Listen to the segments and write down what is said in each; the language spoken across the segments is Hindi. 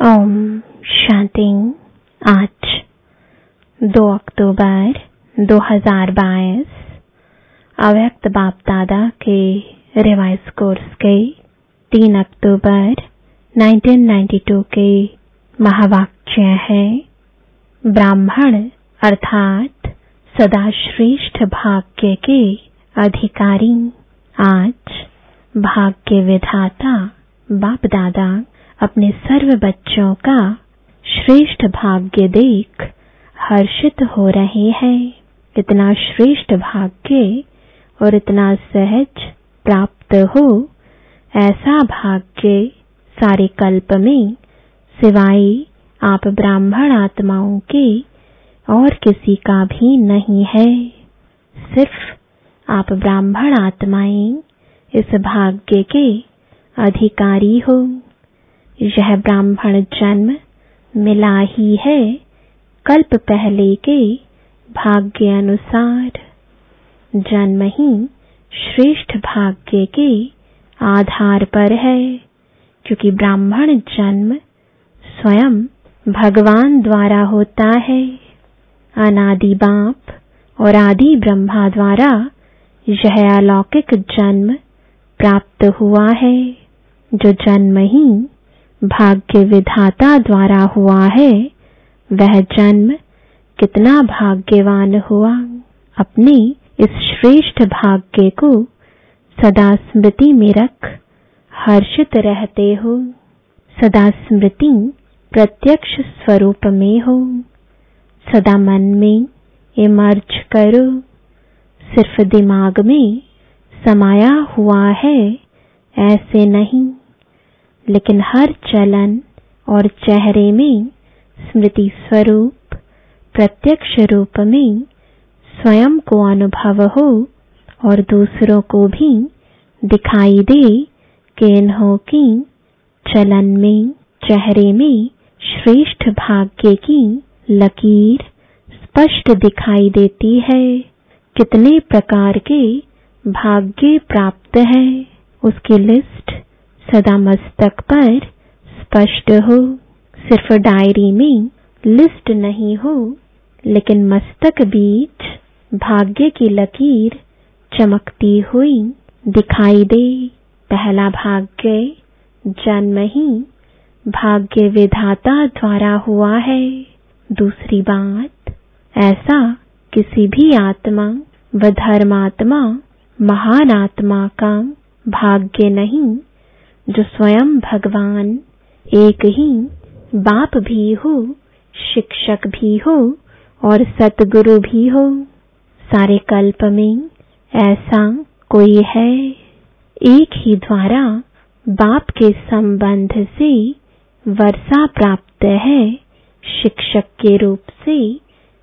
ओम शांति। आज 2 अक्टूबर 2022 अव्यक्त बाप दादा के रिवाइज कोर्स के 3 अक्टूबर 1992 के महावाक्य है। ब्राह्मण अर्थात सदा श्रेष्ठ भाग्य के अधिकारी। आज भाग्य विधाता बाप दादा अपने सर्व बच्चों का श्रेष्ठ भाग्य देख हर्षित हो रहे हैं। इतना श्रेष्ठ भाग्य और इतना सहज प्राप्त हो, ऐसा भाग्य सारे कल्प में सिवाय आप ब्राह्मण आत्माओं के और किसी का भी नहीं है। सिर्फ़ आप ब्राह्मण आत्माएँ इस भाग्य के अधिकारी हो। यह ब्राह्मण जन्म मिला ही है कल्प पहले के भाग्य अनुसार। जन्म ही श्रेष्ठ भाग्य के आधार पर है, क्योंकि ब्राह्मण जन्म स्वयं भगवान द्वारा होता है। अनादि बाप और आदि ब्रह्मा द्वारा यह अलौकिक जन्म प्राप्त हुआ है, जो जन्म ही भाग्य विधाता द्वारा हुआ है। वह जन्म कितना भाग्यवान हुआ। अपने इस श्रेष्ठ भाग्य को सदा स्मृति में रख, हर्षित रहते हो। सदा स्मृति प्रत्यक्ष स्वरूप में हो। सदा मन में इमर्ज करो। सिर्फ़ दिमाग में समाया हुआ है, ऐसे नहीं। लेकिन हर चलन और चेहरे में स्मृति स्वरूप, प्रत्यक्ष रूप में स्वयं को अनुभव हो और दूसरों को भी दिखाई दे कि इन्हों की चलन में, चेहरे में श्रेष्ठ भाग्य की लकीर स्पष्ट दिखाई देती है। कितने प्रकार के भाग्य प्राप्त है, उसकी लिस्ट सदा मस्तक पर स्पष्ट हो। सिर्फ़ डायरी में लिस्ट नहीं हो, लेकिन मस्तक बीच भाग्य की लकीर चमकती हुई दिखाई दे। पहला भाग्य जन्म ही भाग्य विधाता द्वारा हुआ है। दूसरी बात, ऐसा किसी भी आत्मा व धर्मात्मा, महान आत्मा का भाग्य नहीं। जो स्वयं भगवान एक ही बाप भी हो, शिक्षक भी हो और सतगुरु भी हो। सारे कल्प में ऐसा कोई है। एक ही द्वारा बाप के संबंध से वर्षा प्राप्त है। शिक्षक के रूप से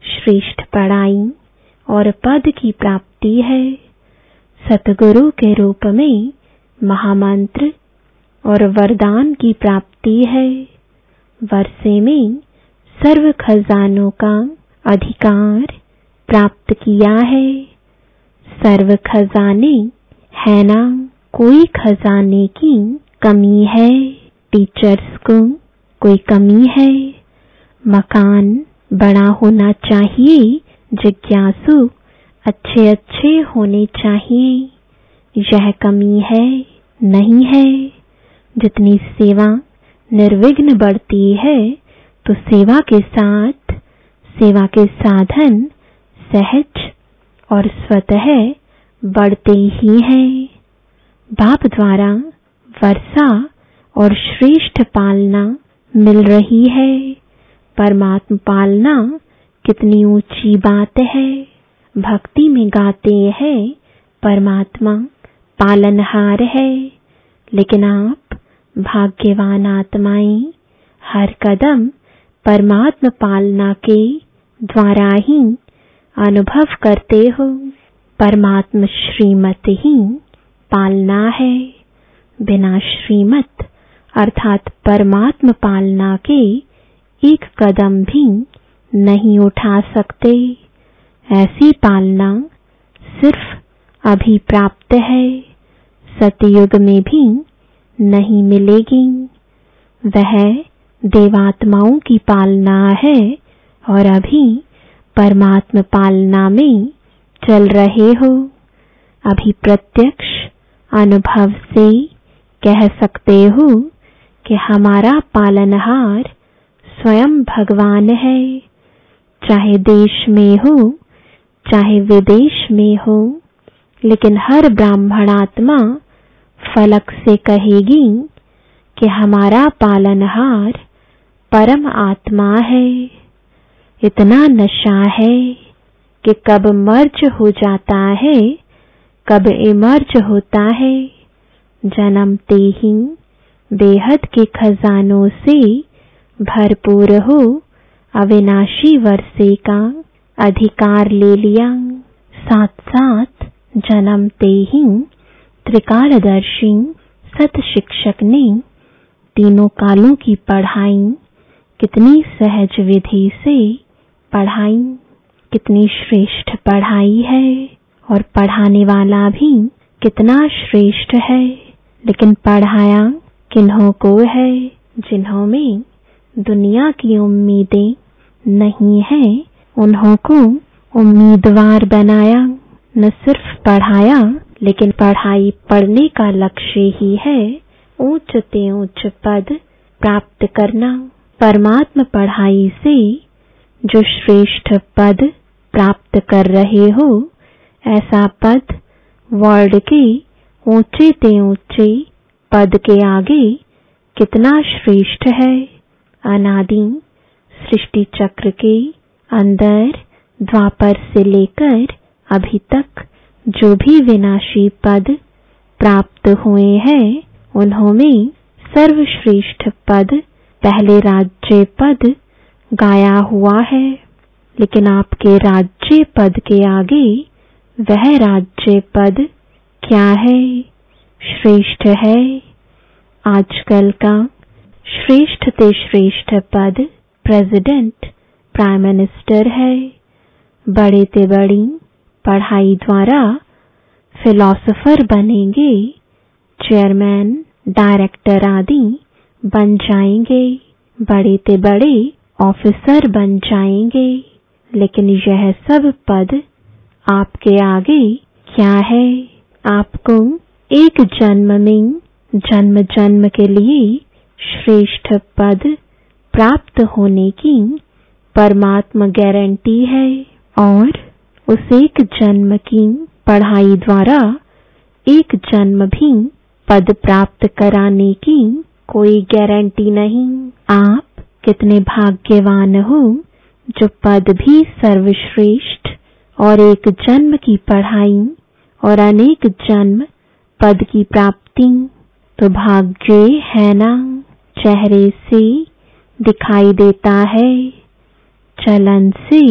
श्रेष्ठ पढ़ाई और पद की प्राप्ति है। सतगुरु के रूप में महामंत्र और वरदान की प्राप्ति है। वर्षे में सर्व खजानों का अधिकार प्राप्त किया है। सर्व खजाने है ना, कोई खजाने की कमी है। टीचर्स को कोई कमी है। मकान बड़ा होना चाहिए, जिज्ञासु अच्छे अच्छे होने चाहिए। यह कमी है, नहीं है। जितनी सेवा निर्विघ्न बढ़ती है तो सेवा के साथ, सेवा के साधन सहज और स्वतः बढ़ते ही हैं। बाप द्वारा वर्षा और श्रेष्ठ पालना मिल रही है। परमात्म पालना कितनी ऊँची बात है। भक्ति में गाते हैं, परमात्मा पालनहार है। लेकिन आप भाग्यवान आत्माएँ, हर कदम परमात्म पालना के द्वारा ही अनुभव करते हो। परमात्म श्रीमत ही पालना है। बिना श्रीमत अर्थात परमात्म पालना के एक कदम भी नहीं उठा सकते। ऐसी पालना सिर्फ़ अभी प्राप्त है। सतयुग में भी नहीं मिलेगी। वह देवात्माओं की पालना है और अभी परमात्मा पालना में चल रहे हो। अभी प्रत्यक्ष अनुभव से कह सकते हो कि हमारा पालनहार स्वयं भगवान है। चाहे देश में हो, चाहे विदेश में हो, लेकिन हर ब्राह्मणात्मा फलक से कहेगी कि हमारा पालनहार परम आत्मा है। इतना नशा है कि कब मर्ज हो जाता है, कब इमर्ज होता है। जन्मते ही बेहद के खजानों से भरपूर हो, अविनाशी वर्षे का अधिकार ले लिया। साथ साथ जन्मते ही त्रिकालदर्शी सत शिक्षक ने तीनों कालों की पढ़ाई, कितनी सहज विधि से पढ़ाई, कितनी श्रेष्ठ पढ़ाई है, और पढ़ाने वाला भी कितना श्रेष्ठ है। लेकिन पढ़ाया किन्हों को है, जिन्हों में दुनिया की उम्मीदें नहीं है, उन्हों को उम्मीदवार बनाया, न सिर्फ़ पढ़ाया लेकिन पढ़ाई पढ़ने का लक्ष्य ही है ऊंच ते ऊंच पद प्राप्त करना। परमात्म पढ़ाई से जो श्रेष्ठ पद प्राप्त कर रहे हो, ऐसा पद वर्ल्ड के ऊँचे ते ऊँचे पद के आगे कितना श्रेष्ठ है? अनादि सृष्टि चक्र के अंदर, द्वापर से लेकर अभी तक जो भी विनाशी पद प्राप्त हुए हैं, उन्होंने सर्वश्रेष्ठ पद, पहले राज्य पद, गाया हुआ है। लेकिन आपके राज्य पद के आगे, वह राज्य पद क्या है? श्रेष्ठ है। आजकल का श्रेष्ठ ते श्रेष्ठ पद प्रेसिडेंट प्राइम मिनिस्टर है। बड़े ते बड़ी पढ़ाई द्वारा फिलोसोफर बनेंगे, चेयरमैन, डायरेक्टर आदि बन जाएँगे, बड़े ते बड़े ऑफिसर बन जाएँगे। लेकिन यह सब पद आपके आगे क्या है? आपको एक जन्म में, जन्म जन्म के लिए श्रेष्ठ पद प्राप्त होने की परमात्मा गारंटी है और उस एक जन्म की पढ़ाई द्वारा एक जन्म भी पद प्राप्त कराने की कोई गारंटी नहीं। आप कितने भाग्यवान हो जो पद भी सर्वश्रेष्ठ और एक जन्म की पढ़ाई और अनेक जन्म पद की प्राप्ति तो भाग्य है ना? चेहरे से दिखाई देता है, चलन से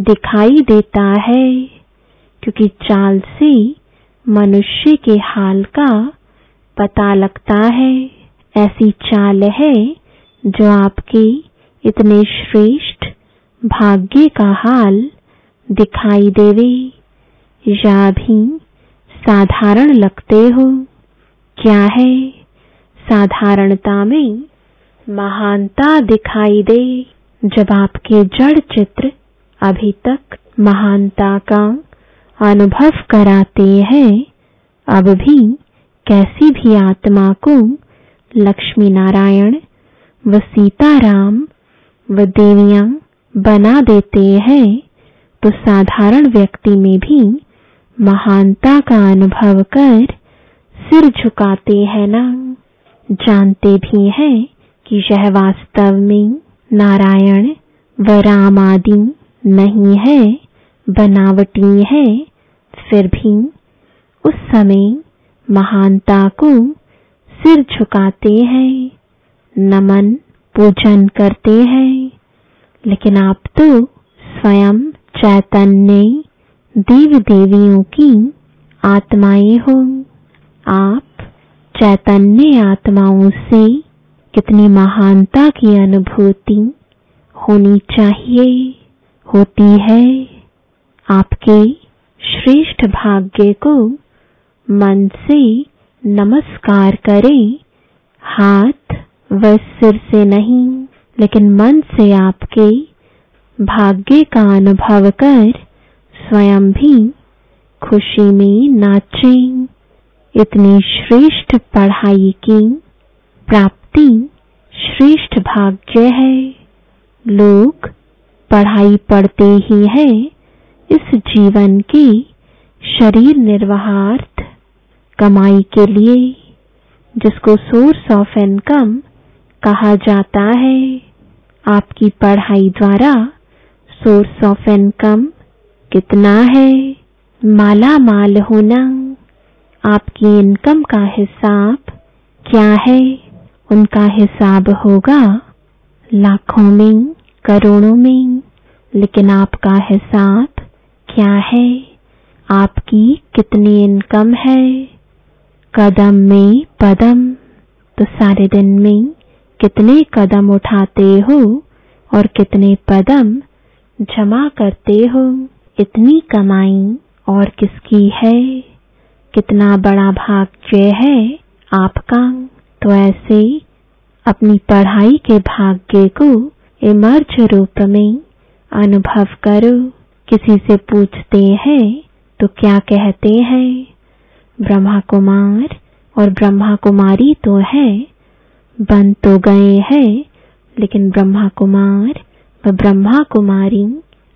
दिखाई देता है, क्योंकि चाल से मनुष्य के हाल का पता लगता है। ऐसी चाल है जो आपके इतने श्रेष्ठ भाग्य का हाल दिखाई देवे। या भी साधारण लगते हो? क्या है? साधारणता में महानता दिखाई दे जब आपके जड़ चित्र अभी तक महानता का अनुभव कराते हैं, अब भी कैसी भी आत्मा को लक्ष्मी नारायण व सीताराम व देवियाँ बना देते हैं तो साधारण व्यक्ति में भी महानता का अनुभव कर सिर झुकाते हैं ना। जानते भी हैं कि यह वास्तव में नारायण व राम आदि नहीं है बनावटी है, फिर भी उस समय महानता को सिर झुकाते हैं, नमन पूजन करते हैं। लेकिन आप तो स्वयं चैतन्य देव देवियों की आत्माएँ हो। आप चैतन्य आत्माओं से कितनी महानता की अनुभूति होनी चाहिए। होती है। आपके श्रेष्ठ भाग्य को मन से नमस्कार करें। हाथ व सिर से नहीं, लेकिन मन से आपके भाग्य का अनुभव कर स्वयं भी खुशी में नाचें। इतनी श्रेष्ठ पढ़ाई की प्राप्ति श्रेष्ठ भाग्य है। लोग पढ़ाई पढ़ते ही है। इस जीवन की शरीर निर्वाहार्थ कमाई के लिए, जिसको सोर्स ऑफ़ इनकम कहा जाता है, आपकी पढ़ाई द्वारा सोर्स ऑफ़ इनकम कितना है? माला माल होना, आपकी इनकम का हिसाब क्या है? उनका हिसाब होगा लाखों में, करोड़ों में लेकिन आपका हिसाब क्या है? आपकी कितनी इनकम है? कदम में पदम। तो सारे दिन में कितने कदम उठाते हो और कितने कदम जमा करते हो? इतनी कमाई और किसकी है? कितना बड़ा भाग्य है आपका? तो ऐसे अपनी पढ़ाई के भाग्य को इमर्ज रूप में अनुभव करो। किसी से पूछते हैं तो क्या कहते हैं? ब्रह्मा कुमार और ब्रह्मा कुमारी तो है। बन तो गए हैं, लेकिन ब्रह्मा कुमार व ब्रह्मा कुमारी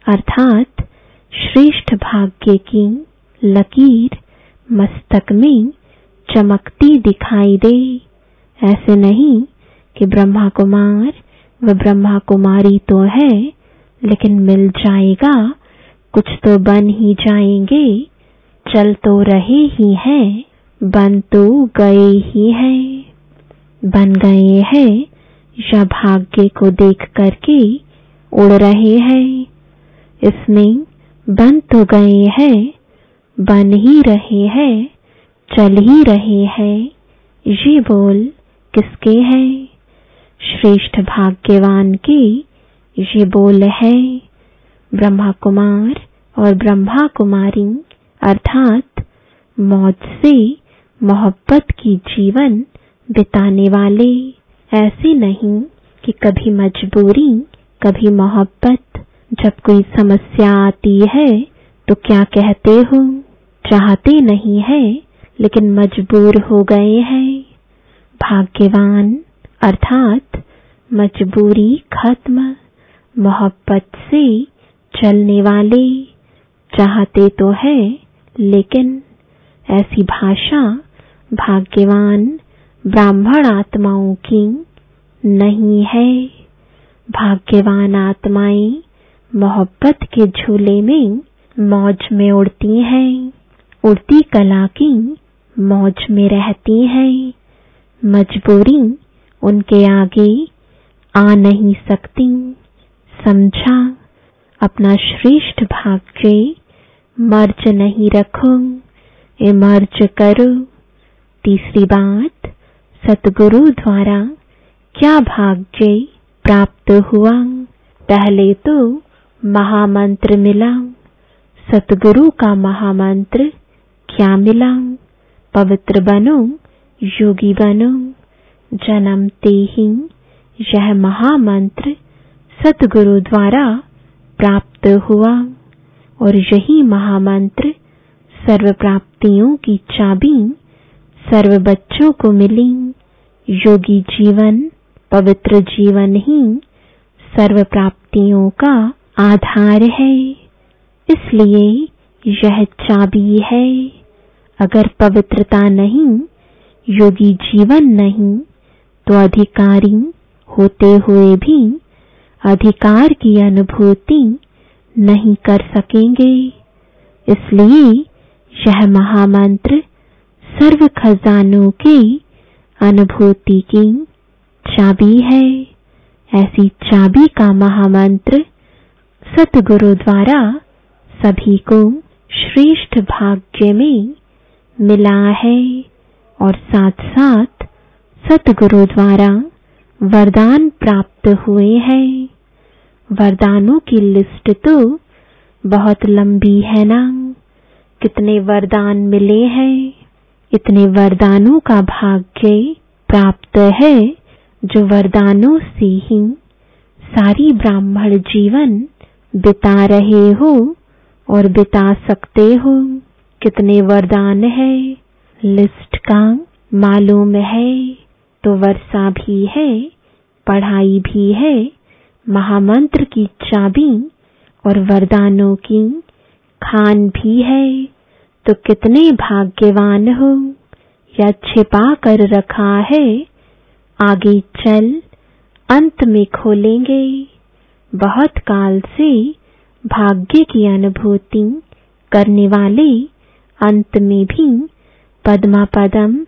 अर्थात श्रेष्ठ भाग्य की लकीर मस्तक में चमकती दिखाई दे। ऐसे नहीं कि ब्रह्मा कुमार व ब्रह्मा कुमारी तो है लेकिन मिल जाएगा, कुछ तो बन ही जाएँगे, चल तो रहे ही हैं, बन तो गए ही हैं। बन गए हैं, या भाग्य को देख करके उड़ रहे हैं। इसमें बन तो गए हैं, बन ही रहे हैं, चल ही रहे हैं। ये बोल किसके हैं? श्रेष्ठ भाग्यवान के ये बोल है ब्रह्मा कुमार और ब्रह्मा कुमारी अर्थात मौज से मोहब्बत की जीवन बिताने वाले। ऐसे नहीं कि कभी मजबूरी, कभी मोहब्बत। जब कोई समस्या आती है तो क्या कहते हो? चाहते नहीं है, लेकिन मजबूर हो गए हैं। भाग्यवान, अर्थात मजबूरी खत्म। मोहब्बत से चलने वाले चाहते तो है, लेकिन ऐसी भाषा भाग्यवान ब्राह्मण आत्माओं की नहीं है। भाग्यवान आत्माएँ मोहब्बत के झूले में मौज में उड़ती हैं, उड़ती कला की मौज में रहती हैं। मजबूरी उनके आगे आ नहीं सकती। समझा, अपना श्रेष्ठ भाग्य मर्ज नहीं रखो इमर्ज करो। तीसरी बात, सतगुरु द्वारा क्या भाग्य प्राप्त हुआ? पहले तो महामंत्र मिला। सतगुरु का महामंत्र क्या मिला? पवित्र बनो, योगी बनो। जन्मते ही यह महामंत्र सतगुरु द्वारा प्राप्त हुआ और यही महामंत्र सर्व प्राप्तियों की चाबी सर्व बच्चों को मिली। योगी जीवन, पवित्र जीवन ही सर्व प्राप्तियों का आधार है। इसलिए यह चाबी है। अगर पवित्रता नहीं, योगी जीवन नहीं तो अधिकारी होते हुए भी अधिकार की अनुभूति नहीं कर सकेंगे। इसलिए यह महामंत्र सर्व खजानों की अनुभूति की चाबी है। ऐसी चाबी का महामंत्र सतगुरु द्वारा सभी को श्रेष्ठ भाग्य में मिला है और साथ साथ सतगुरु द्वारा वरदान प्राप्त हुए हैं। वरदानों की लिस्ट तो बहुत लंबी है ना। कितने वरदान मिले हैं, इतने वरदानों का भाग्य प्राप्त है, जो वरदानों से ही सारी ब्राह्मण जीवन बिता रहे हो और बिता सकते हो। कितने वरदान है, लिस्ट का मालूम है। तो वर्षा भी है, पढ़ाई भी है, महामंत्र की चाबी और वरदानों की खान भी है। तो कितने भाग्यवान हो या छिपा कर रखा है। आगे चल, अंत में खोलेंगे। बहुत काल से भाग्य की अनुभूति करने वाले अंत में भी पद्मा पदम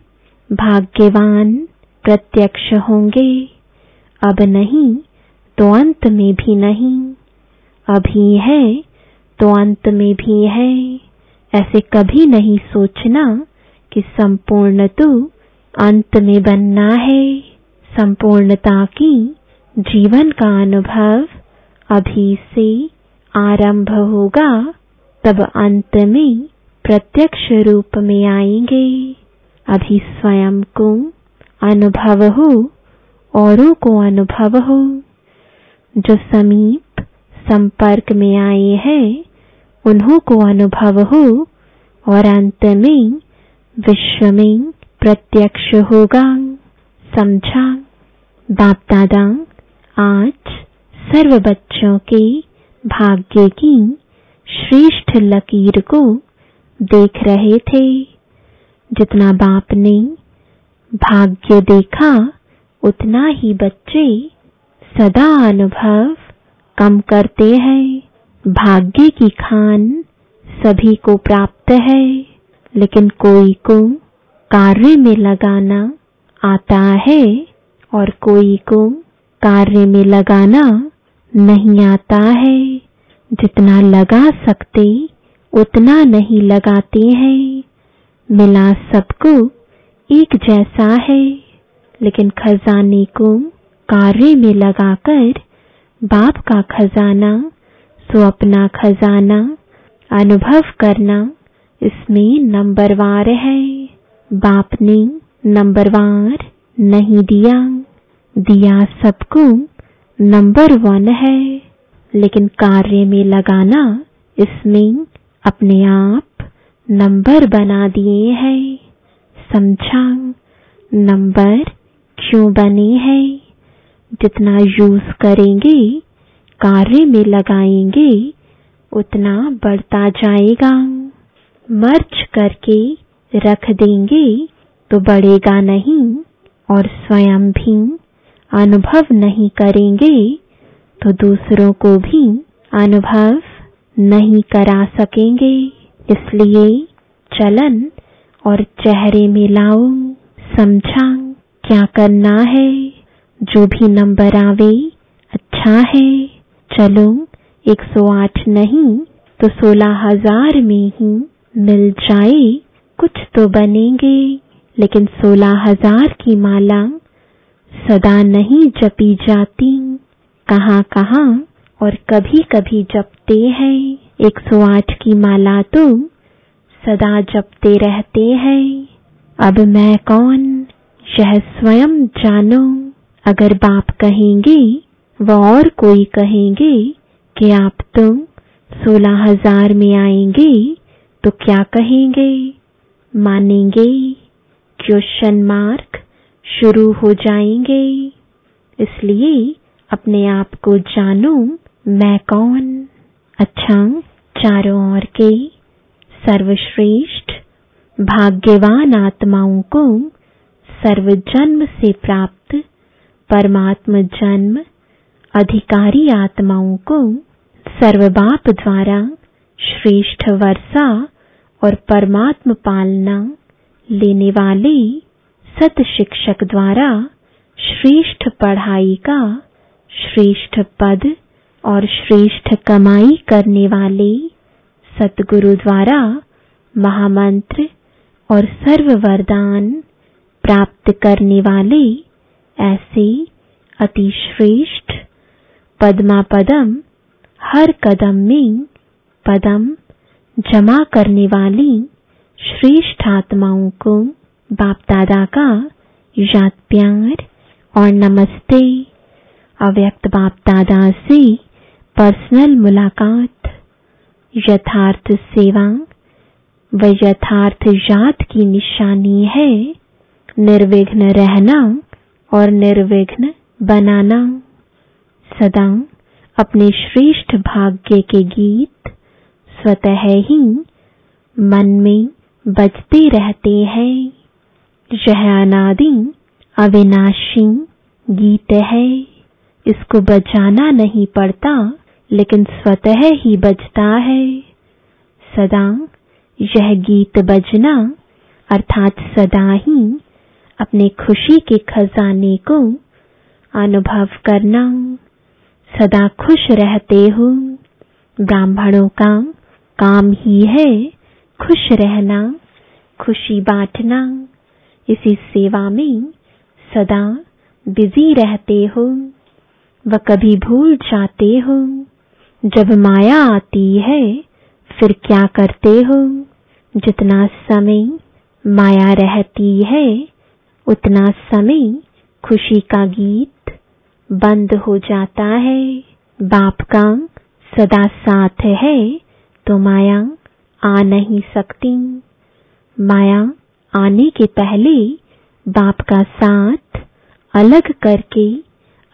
भाग्यवान प्रत्यक्ष होंगे। अब नहीं तो अंत में भी नहीं। अभी है तो अंत में भी है। ऐसे कभी नहीं सोचना कि संपूर्ण तो अंत में बनना है। संपूर्णता की जीवन का अनुभव अभी से आरंभ होगा, तब अंत में प्रत्यक्ष रूप में आएँगे। अभी स्वयं को अनुभव हो औरों को अनुभव हो जो समीप संपर्क में आए हैं उन्हों को अनुभव हो और अंत में विश्व में प्रत्यक्ष होगा। समझा? बाप दादा आज सर्व बच्चों के भाग्य की श्रेष्ठ लकीर को देख रहे थे। जितना बाप ने भाग्य देखा, उतना ही बच्चे सदा अनुभव कम करते हैं। भाग्य की खान सभी को प्राप्त है, लेकिन कोई को कार्य में लगाना आता है और कोई को कार्य में लगाना नहीं आता है। जितना लगा सकते, उतना नहीं लगाते हैं। मिला सबको एक जैसा है, लेकिन खजाने को कार्य में लगाकर बाप का खजाना, सो अपना खजाना अनुभव करना इसमें नंबरवार है। बाप ने नंबरवार नहीं दिया। दिया सबको नंबर वन है। लेकिन कार्य में लगाना इसमें अपने आप नंबर बना दिए हैं। समझा नंबर क्यों बने हैं? जितना यूज़ करेंगे, कार्य में लगाएँगे, उतना बढ़ता जाएगा। मर्च करके रख देंगे तो बढ़ेगा नहीं और स्वयं भी अनुभव नहीं करेंगे तो दूसरों को भी अनुभव नहीं करा सकेंगे। इसलिए चलन और चेहरे में लाओ समझा क्या करना है, जो भी नंबर आवे अच्छा है। चलो 108 नहीं तो सोलह हज़ार में ही मिल जाए। कुछ तो बनेंगे, लेकिन सोलह हज़ार की माला सदा नहीं जपी जाती। कहाँ कहाँ, और कभी कभी जपते हैं। 108 की माला तो सदा जपते रहते हैं। अब मैं कौन? यह स्वयं जानो। अगर बाप कहेंगे, व और कोई कहेंगे कि आप तो सोलह हज़ार में आएँगे तो क्या कहेंगे? मानेंगे क्वेश्चन मार्क शुरू हो जाएँगे। इसलिए अपने आप को जानो, मैं कौन? अच्छा चारों ओर के सर्वश्रेष्ठ, भाग्यवान आत्माओं को सर्वजन्म से प्राप्त, परमात्म जन्म, अधिकारी आत्माओं को सर्वबाप द्वारा श्रेष्ठ वर्षा और परमात्म पालना लेने वाले सत शिक्षक द्वारा श्रेष्ठ पढ़ाई का श्रेष्ठ पद और श्रेष्ठ कमाई करने वाले सतगुरु द्वारा महामंत्र और सर्व वरदान प्राप्त करने वाले ऐसे अति श्रेष्ठ पद्मा पदम हर कदम में पदम जमा करने वाली श्रेष्ठ आत्माओं को बाप दादा का याद प्यार और नमस्ते। अव्यक्त बाप दादा से पर्सनल मुलाकात। यथार्थ सेवा व यथार्थ जात की निशानी है। निर्विघ्न रहना और निर्विघ्न बनाना सदा अपने श्रेष्ठ भाग्य के गीत स्वतः ही मन में बजते रहते हैं। यह अनादि अविनाशी गीत है। इसको बजाना नहीं पड़ता। लेकिन स्वतः ही बजता है। सदा यह गीत बजना, अर्थात सदा ही अपने खुशी के खजाने को अनुभव करना। सदा खुश रहते हो। ब्राह्मणों का काम ही है खुश रहना, खुशी बांटना। इसी सेवा में सदा बिज़ी रहते हो। व कभी भूल जाते हो। जब माया आती है, फिर क्या करते हो? जितना समय माया रहती है, उतना समय खुशी का गीत बंद हो जाता है। बाप का सदा साथ है तो माया आ नहीं सकती। माया आने के पहले बाप का साथ अलग करके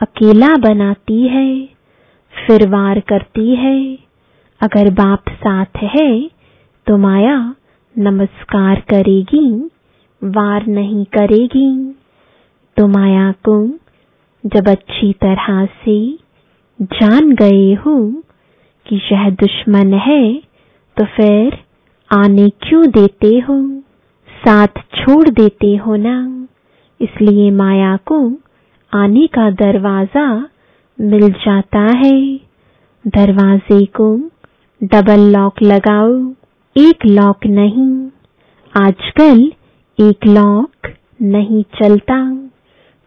अकेला बनाती है। फिर वार करती है। अगर बाप साथ है तो माया नमस्कार करेगी, वार नहीं करेगी। तो माया को जब अच्छी तरह से जान गए हो कि यह दुश्मन है तो फिर आने क्यों देते हो? साथ छोड़ देते हो ना। इसलिए माया को आने का दरवाज़ा मिल जाता है। दरवाजे को डबल लॉक लगाओ। एक लॉक नहीं। आजकल एक लॉक नहीं चलता।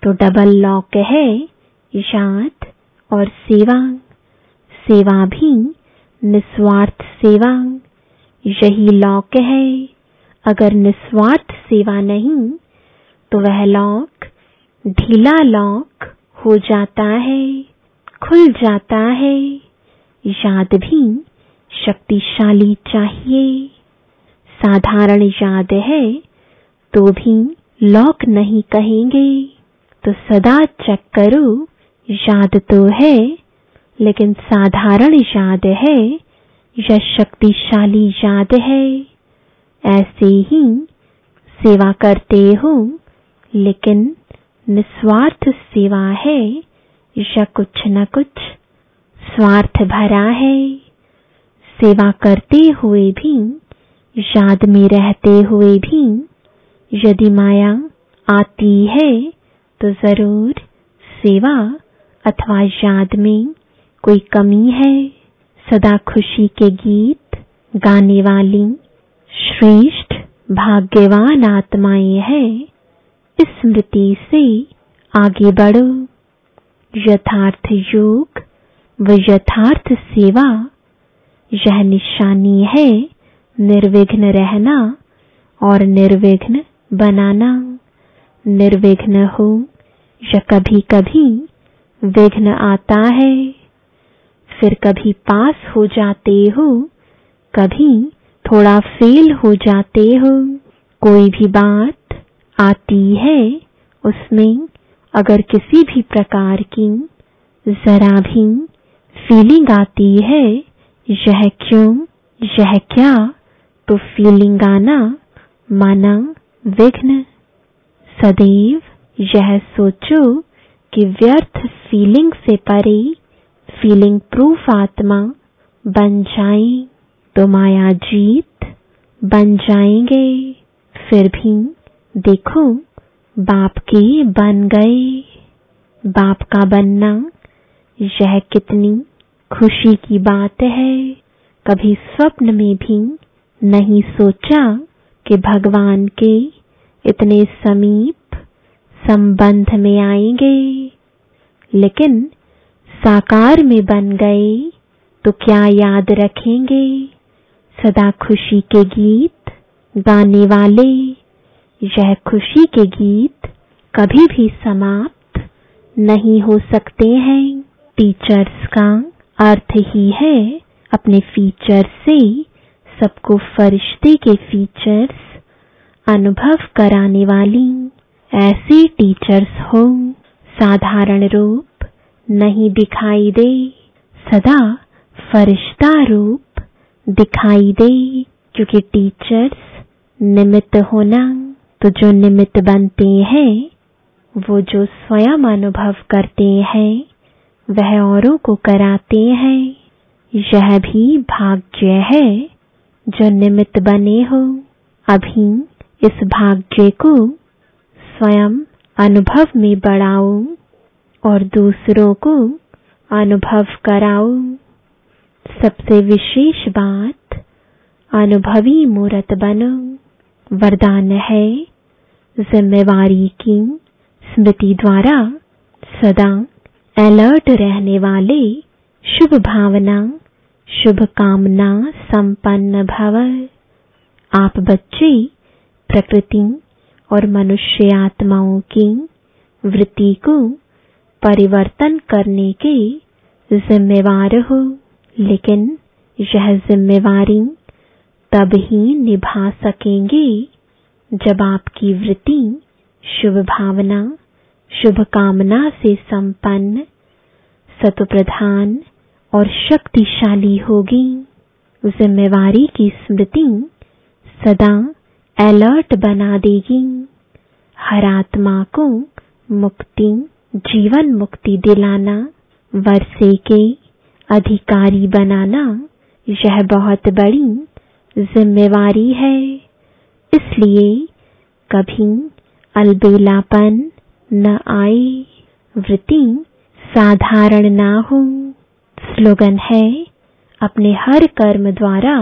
तो डबल लॉक है याद और सेवा। सेवा भी निस्वार्थ सेवा। यही लॉक है। अगर निस्वार्थ सेवा नहीं तो वह लॉक ढीला लॉक हो जाता है। खुल जाता है। याद भी शक्तिशाली चाहिए। साधारण याद है तो भी लॉक नहीं कहेंगे। तो सदा चेक करो, याद तो है, लेकिन साधारण याद है, या शक्तिशाली याद है। ऐसे ही सेवा करते हो, लेकिन निस्वार्थ सेवा है। या कुछ न कुछ स्वार्थ भरा है। सेवा करते हुए भी, याद में रहते हुए भी, यदि माया आती है तो ज़रूर सेवा अथवा याद में कोई कमी है। सदा खुशी के गीत गाने वाली श्रेष्ठ भाग्यवान आत्माएँ हैं। इस स्मृति से आगे बढ़ो। यथार्थ योग व यथार्थ सेवा, यह निशानी है निर्विघ्न रहना और निर्विघ्न बनाना। निर्विघ्न हो या कभी कभी विघ्न आता है। फिर कभी पास हो जाते हो, कभी थोड़ा फेल हो जाते हो, कोई भी बात आती है, उसमें अगर किसी भी प्रकार की जरा भी फीलिंग आती है, यह क्यों, यह क्या तो फीलिंग आना माना विघ्न। सदैव यह सोचो कि व्यर्थ फीलिंग से परे फीलिंग प्रूफ आत्मा बन जाए तो माया जीत बन जाएँगे। फिर भी देखो बाप के बन गए बाप का बनना, यह कितनी खुशी की बात है। कभी स्वप्न में भी नहीं सोचा कि भगवान के इतने समीप संबंध में आएँगे। लेकिन साकार में बन गए तो क्या याद रखेंगे? सदा खुशी के गीत गाने वाले। यह खुशी के गीत कभी भी समाप्त नहीं हो सकते हैं। टीचर्स का अर्थ ही है अपने फीचर से सबको फरिश्ते के फीचर्स अनुभव कराने वाली। ऐसी टीचर्स हो, साधारण रूप नहीं दिखाई दे, सदा फरिश्ता रूप दिखाई दे, क्योंकि टीचर्स निमित्त होना तो जो निमित्त बनते हैं, वो जो स्वयं अनुभव करते हैं, वह औरों को कराते हैं। यह भी भाग्य है जो निमित्त बने हो। अभी इस भाग्य को स्वयं अनुभव में बढ़ाओ और दूसरों को अनुभव कराओ। सबसे विशेष बात, अनुभवी मूर्त बनो। वरदान है। जिम्मेवारी की स्मृति द्वारा सदा अलर्ट रहने वाले शुभ भावना, शुभ कामना संपन्न भव। आप बच्चे, प्रकृति और मनुष्य आत्माओं की वृत्ति को परिवर्तन करने के जिम्मेवार हो। लेकिन यह जिम्मेवारी तब ही निभा सकेंगे। जब आपकी वृत्ति शुभ भावना, शुभ कामना से संपन्न सतुप्रधान और शक्तिशाली होगी। जिम्मेवारी की स्मृति सदा अलर्ट बना देगी। हर आत्मा को मुक्ति, जीवन मुक्ति दिलाना वर्षे के अधिकारी बनाना, यह बहुत बड़ी जिम्मेवारी है। इसलिए कभी अलबेलापन न आए। वृत्ति साधारण ना हो। स्लोगन है अपने हर कर्म द्वारा।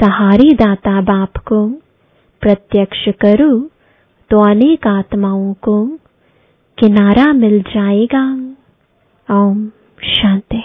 सहारे दाता बाप को प्रत्यक्ष करो तो अनेक आत्माओं को किनारा मिल जाएगा। ओम शांति।